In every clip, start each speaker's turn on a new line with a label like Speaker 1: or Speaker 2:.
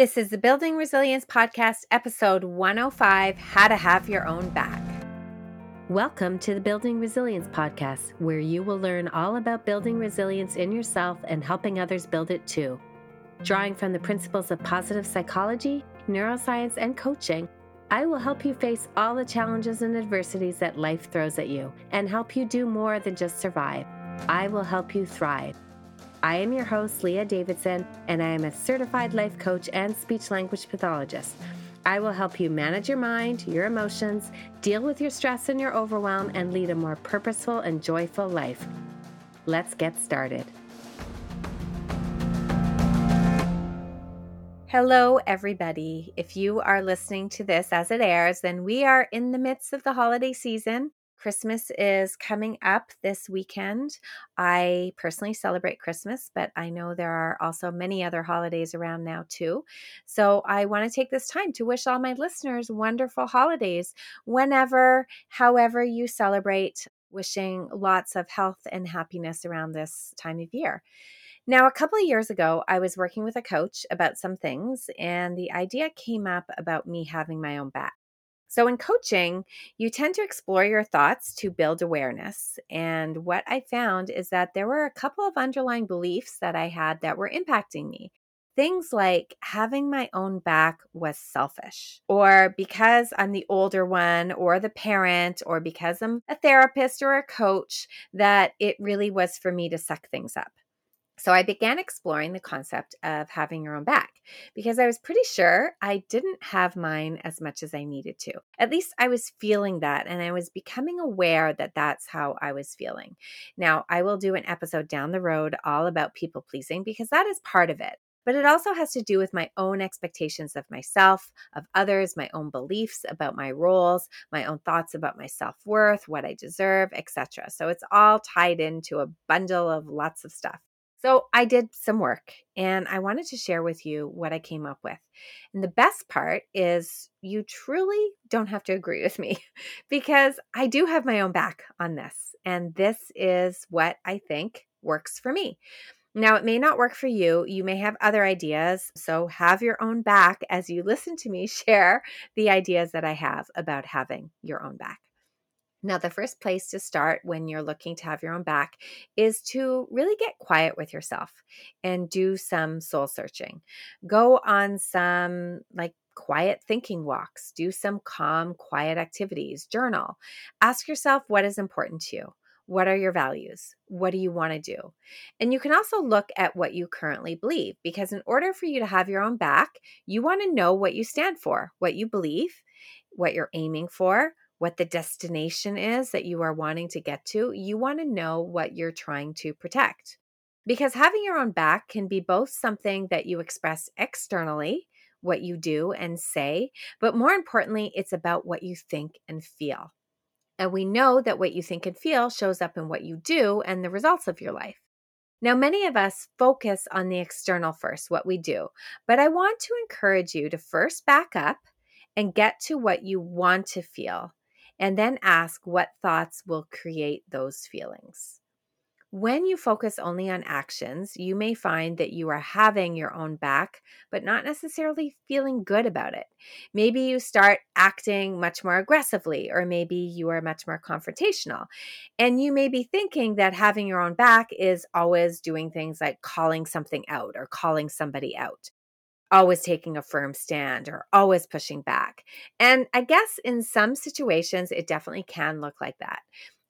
Speaker 1: This is the Building Resilience Podcast, episode 105 How to Have Your Own Back. Welcome to the Building Resilience Podcast, where you will learn all about building resilience in yourself and helping others build it too. Drawing from the principles of positive psychology, neuroscience, and coaching, I will help you face all the challenges and adversities that life throws at you and help you do more than just survive. I will help you thrive. I am your host, Leah Davidson, and I am a certified life coach and speech language pathologist. I will help you manage your mind, your emotions, deal with your stress and your overwhelm, and lead a more purposeful and joyful life. Let's get started. Hello, everybody. If you are listening to this as it airs, then we are in the midst of the holiday season. Christmas is coming up this weekend. I personally celebrate Christmas, but I know there are also many other holidays around now too. So I want to take this time to wish all my listeners wonderful holidays whenever, however you celebrate, wishing lots of health and happiness around this time of year. Now, a couple of years ago, I was working with a coach about some things, and the idea came up about me having my own back. So, in coaching, you tend to explore your thoughts to build awareness. And what I found is that there were a couple of underlying beliefs that I had that were impacting me. Things like having my own back was selfish, or because I'm the older one, or the parent, or because I'm a therapist or a coach, that it really was for me to suck things up. So I began exploring the concept of having your own back because I was pretty sure I didn't have mine as much as I needed to. At least I was feeling that and I was becoming aware that that's how I was feeling. Now, I will do an episode down the road all about people pleasing because that is part of it. But it also has to do with my own expectations of myself, of others, my own beliefs about my roles, my own thoughts about my self-worth, what I deserve, etc. So it's all tied into a bundle of lots of stuff. So I did some work and I wanted to share with you what I came up with. And the best part is you truly don't have to agree with me because I do have my own back on this. And this is what I think works for me. Now, it may not work for you. You may have other ideas. So have your own back as you listen to me share the ideas that I have about having your own back. Now, the first place to start when you're looking to have your own back is to really get quiet with yourself and do some soul searching. Go on some like quiet thinking walks, do some calm, quiet activities, journal. Ask yourself what is important to you. What are your values? What do you want to do? And you can also look at what you currently believe because, in order for you to have your own back, you want to know what you stand for, what you believe, what you're aiming for, what the destination is that you are wanting to get to, you want to know what you're trying to protect. Because having your own back can be both something that you express externally, what you do and say, but more importantly, it's about what you think and feel. And we know that what you think and feel shows up in what you do and the results of your life. Now, many of us focus on the external first, what we do, but I want to encourage you to first back up and get to what you want to feel and then ask what thoughts will create those feelings. When you focus only on actions, you may find that you are having your own back, but not necessarily feeling good about it. Maybe you start acting much more aggressively, or maybe you are much more confrontational. And you may be thinking that having your own back is always doing things like calling something out or calling somebody out always taking a firm stand or always pushing back. And I guess in some situations, it definitely can look like that.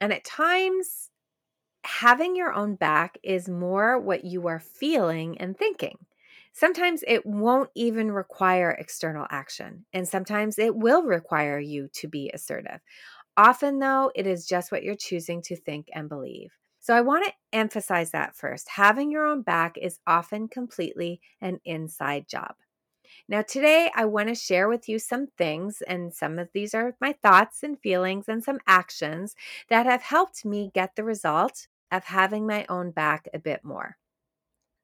Speaker 1: And at times, having your own back is more what you are feeling and thinking. Sometimes it won't even require external action, and sometimes it will require you to be assertive. Often, though, it is just what you're choosing to think and believe. So I want to emphasize that first. Having your own back is often completely an inside job. Now, today I want to share with you some things, and some of these are my thoughts and feelings and some actions that have helped me get the result of having my own back a bit more.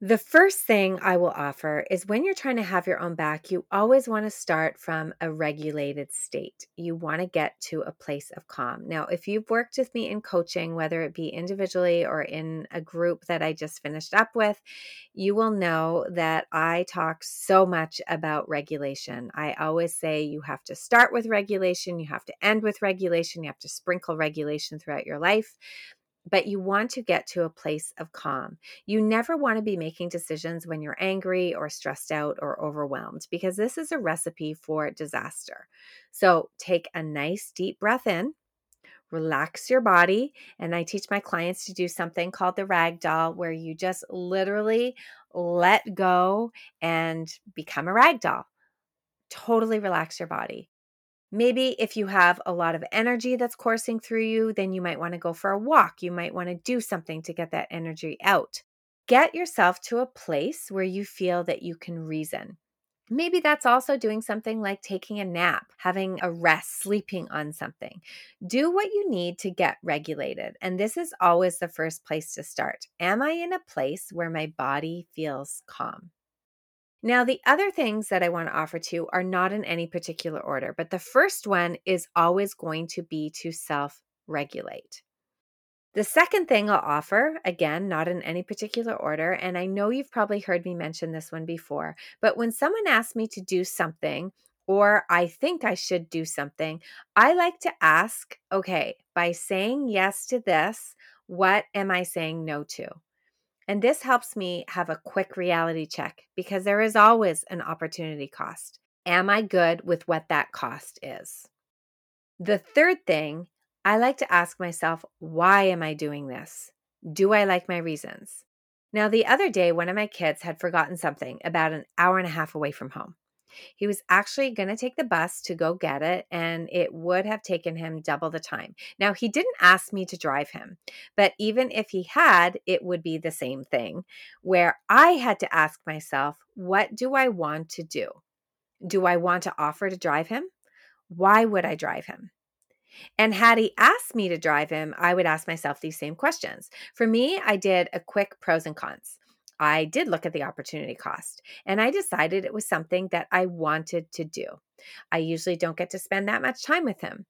Speaker 1: The first thing I will offer is when you're trying to have your own back, you always want to start from a regulated state. You want to get to a place of calm. Now, if you've worked with me in coaching, whether it be individually or in a group that I just finished up with, you will know that I talk so much about regulation. I always say you have to start with regulation, you have to end with regulation, you have to sprinkle regulation throughout your life but you want to get to a place of calm. You never want to be making decisions when you're angry or stressed out or overwhelmed because this is a recipe for disaster. So take a nice deep breath in. Relax your body. And I teach my clients to do something called the rag doll, where you just literally let go and become a rag doll. Totally relax your body. Maybe if you have a lot of energy that's coursing through you, then you might want to go for a walk. You might want to do something to get that energy out. Get yourself to a place where you feel that you can reason. Maybe that's also doing something like taking a nap, having a rest, sleeping on something. Do what you need to get regulated. And this is always the first place to start. Am I in a place where my body feels calm? Now, the other things that I want to offer to you are not in any particular order, but the first one is always going to be to self regulate. The second thing I'll offer, again, not in any particular order, and I know you've probably heard me mention this one before, but when someone asks me to do something, or I think I should do something, I like to ask, okay, by saying yes to this, what am I saying no to? And this helps me have a quick reality check because there is always an opportunity cost. Am I good with what that cost is? The third thing, I like to ask myself, why am I doing this? Do I like my reasons? Now, the other day, one of my kids had forgotten something about an hour and a half away from home. He was actually going to take the bus to go get it, and it would have taken him double the time. Now, he didn't ask me to drive him, but even if he had, it would be the same thing where I had to ask myself, what do I want to do? Do I want to offer to drive him? Why would I drive him? And had he asked me to drive him, I would ask myself these same questions. For me, I did a quick pros and cons. I did look at the opportunity cost and I decided it was something that I wanted to do. I usually don't get to spend that much time with him.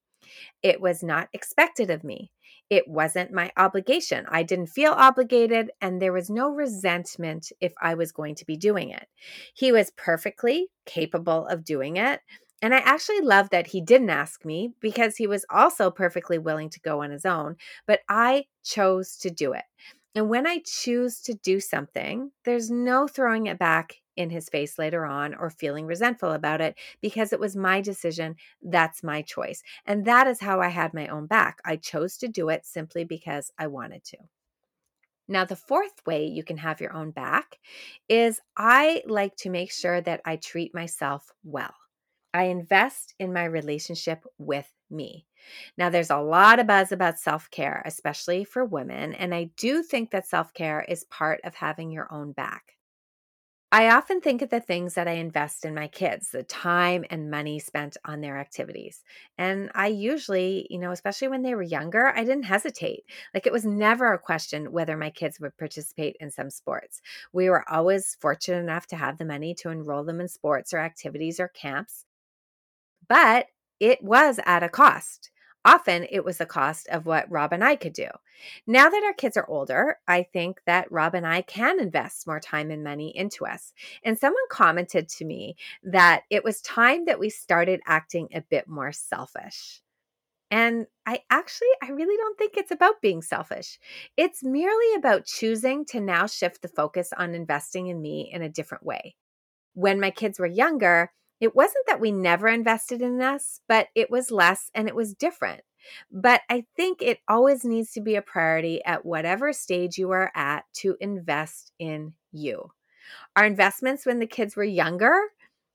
Speaker 1: It was not expected of me. It wasn't my obligation. I didn't feel obligated, and there was no resentment if I was going to be doing it. He was perfectly capable of doing it. And I actually love that he didn't ask me because he was also perfectly willing to go on his own, but I chose to do it. And when I choose to do something, there's no throwing it back in his face later on or feeling resentful about it because it was my decision. That's my choice. And that is how I had my own back. I chose to do it simply because I wanted to. Now, the fourth way you can have your own back is I like to make sure that I treat myself well. I invest in my relationship with me. Now, there's a lot of buzz about self care, especially for women, and I do think that self care is part of having your own back. I often think of the things that I invest in my kids, the time and money spent on their activities. And I usually, you know, especially when they were younger, I didn't hesitate. Like it was never a question whether my kids would participate in some sports. We were always fortunate enough to have the money to enroll them in sports or activities or camps. But it was at a cost. Often it was the cost of what Rob and I could do. Now that our kids are older, I think that Rob and I can invest more time and money into us. And someone commented to me that it was time that we started acting a bit more selfish. And I actually, I really don't think it's about being selfish. It's merely about choosing to now shift the focus on investing in me in a different way. When my kids were younger, it wasn't that we never invested in us, but it was less and it was different. But I think it always needs to be a priority at whatever stage you are at to invest in you. Our investments when the kids were younger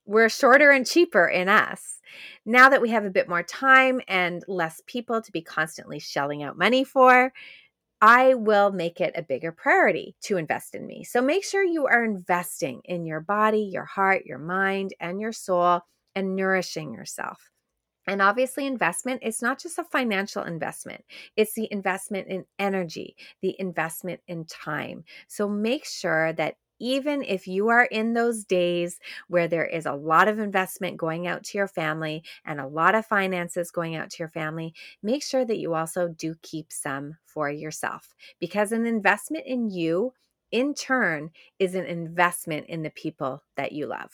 Speaker 1: were shorter and cheaper in us. Now that we have a bit more time and less people to be constantly shelling out money for, I will make it a bigger priority to invest in me. So make sure you are investing in your body, your heart, your mind, and your soul and nourishing yourself. And obviously, investment is not just a financial investment, it's the investment in energy, the investment in time. So make sure that even if you are in those days where there is a lot of investment going out to your family and a lot of finances going out to your family, make sure that you also do keep some for yourself because an investment in you, in turn, is an investment in the people that you love.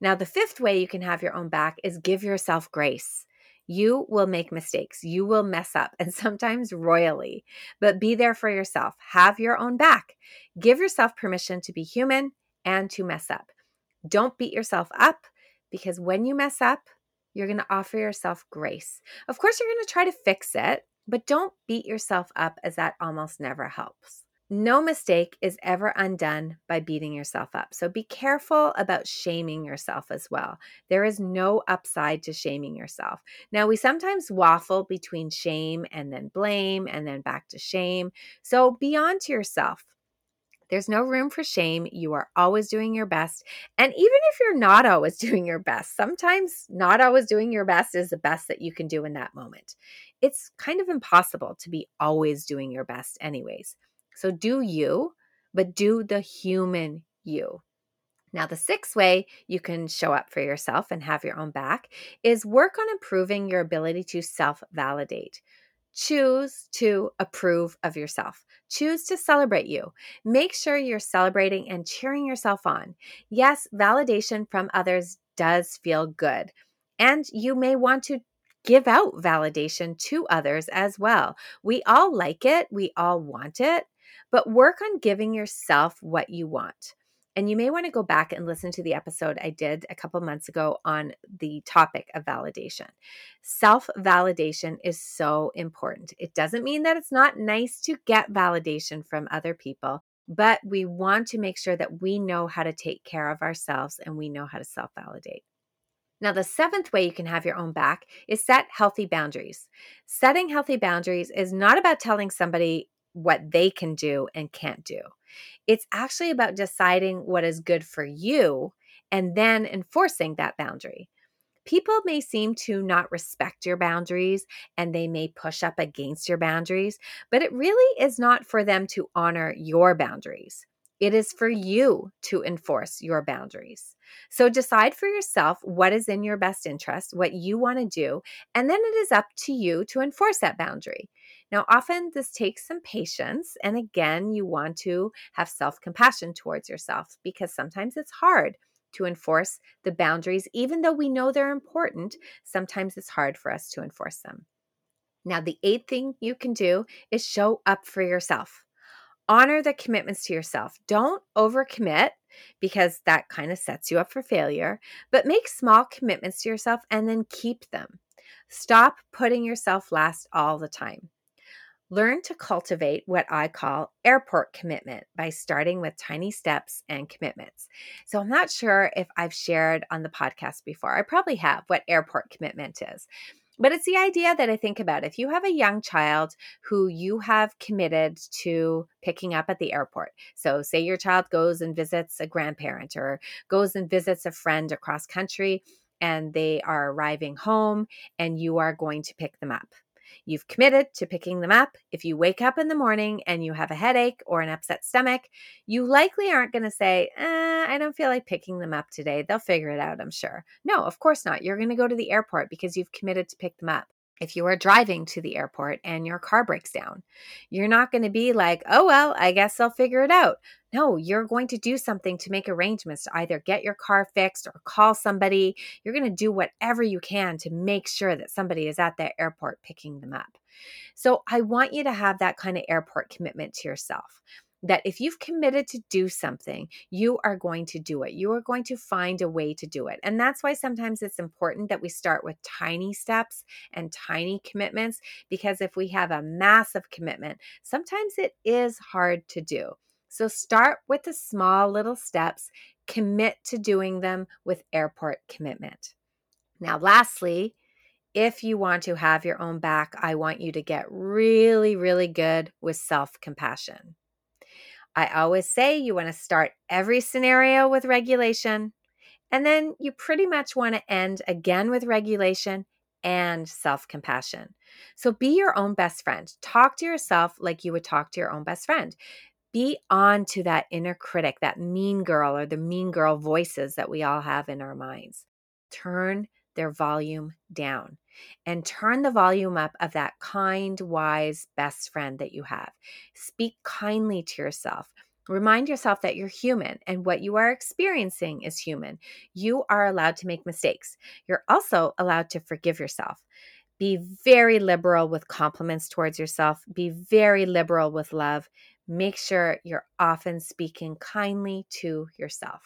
Speaker 1: Now, the fifth way you can have your own back is give yourself grace. You will make mistakes. You will mess up and sometimes royally, but be there for yourself. Have your own back. Give yourself permission to be human and to mess up. Don't beat yourself up because when you mess up, you're going to offer yourself grace. Of course, you're going to try to fix it, but don't beat yourself up as that almost never helps. No mistake is ever undone by beating yourself up. So be careful about shaming yourself as well. There is no upside to shaming yourself. Now, we sometimes waffle between shame and then blame and then back to shame. So be on to yourself. There's no room for shame. You are always doing your best. And even if you're not always doing your best, sometimes not always doing your best is the best that you can do in that moment. It's kind of impossible to be always doing your best, anyways. So do you, but do the human you. Now, the sixth way you can show up for yourself and have your own back is work on improving your ability to self validate. Choose to approve of yourself. Choose to celebrate you. Make sure you're celebrating and cheering yourself on. Yes, validation from others does feel good. And you may want to give out validation to others as well. We all like it, we all want it, but work on giving yourself what you want. And you may want to go back and listen to the episode I did a couple months ago on the topic of validation. Self validation is so important. It doesn't mean that it's not nice to get validation from other people, but we want to make sure that we know how to take care of ourselves and we know how to self validate. Now, the seventh way you can have your own back is set healthy boundaries. Setting healthy boundaries is not about telling somebody what they can do and can't do. It's actually about deciding what is good for you and then enforcing that boundary. People may seem to not respect your boundaries and they may push up against your boundaries, but it really is not for them to honor your boundaries. It is for you to enforce your boundaries. So decide for yourself what is in your best interest, what you want to do, and then it is up to you to enforce that boundary. Now, often this takes some patience. And again, you want to have self compassion towards yourself because sometimes it's hard to enforce the boundaries, even though we know they're important. Sometimes it's hard for us to enforce them. Now, the eighth thing you can do is show up for yourself honor the commitments to yourself. Don't overcommit because that kind of sets you up for failure, but make small commitments to yourself and then keep them. Stop putting yourself last all the time. Learn to cultivate what I call airport commitment by starting with tiny steps and commitments. So, I'm not sure if I've shared on the podcast before. I probably have what airport commitment is. But it's the idea that I think about. If you have a young child who you have committed to picking up at the airport, so say your child goes and visits a grandparent or goes and visits a friend across country and they are arriving home and you are going to pick them up. You've committed to picking them up. If you wake up in the morning and you have a headache or an upset stomach, you likely aren't going to say, eh, I don't feel like picking them up today. They'll figure it out, I'm sure. No, of course not. You're going to go to the airport because you've committed to pick them up if you are driving to the airport and your car breaks down. You're not going to be like, oh, well, I guess I'll figure it out. No, you're going to do something to make arrangements to either get your car fixed or call somebody. You're going to do whatever you can to make sure that somebody is at the airport picking them up. So I want you to have that kind of airport commitment to yourself that if you've committed to do something, you are going to do it. You are going to find a way to do it. And that's why sometimes it's important that we start with tiny steps and tiny commitments, because if we have a massive commitment, sometimes it is hard to do. So start with the small little steps, commit to doing them with airport commitment. Now, lastly, if you want to have your own back, I want you to get really, really good with self compassion. I always say you want to start every scenario with regulation, and then you pretty much want to end again with regulation and self compassion. So be your own best friend. Talk to yourself like you would talk to your own best friend. Be on to that inner critic, that mean girl or the mean girl voices that we all have in our minds. Turn their volume down and turn the volume up of that kind, wise best friend that you have. Speak kindly to yourself. Remind yourself that you're human and what you are experiencing is human. You are allowed to make mistakes. You're also allowed to forgive yourself. Be very liberal with compliments towards yourself. Be very liberal with love. Make sure you're often speaking kindly to yourself.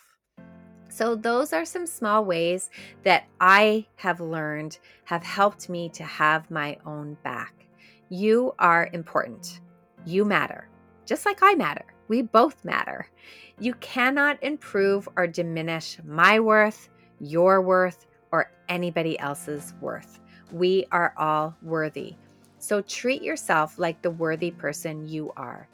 Speaker 1: So, those are some small ways that I have learned have helped me to have my own back. You are important. You matter, just like I matter. We both matter. You cannot improve or diminish my worth, your worth, or anybody else's worth. We are all worthy. So treat yourself like the worthy person you are.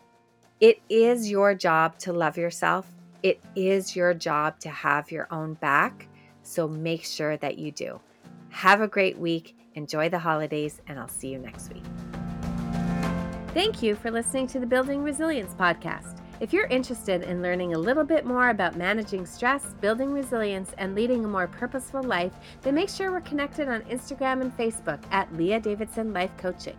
Speaker 1: It is your job to love yourself. It is your job to have your own back. So make sure that you do. Have a great week. Enjoy the holidays, and I'll see you next week. Thank you for listening to the Building Resilience Podcast. If you're interested in learning a little bit more about managing stress, building resilience, and leading a more purposeful life, then make sure we're connected on Instagram and Facebook at Leah Davidson Life Coaching.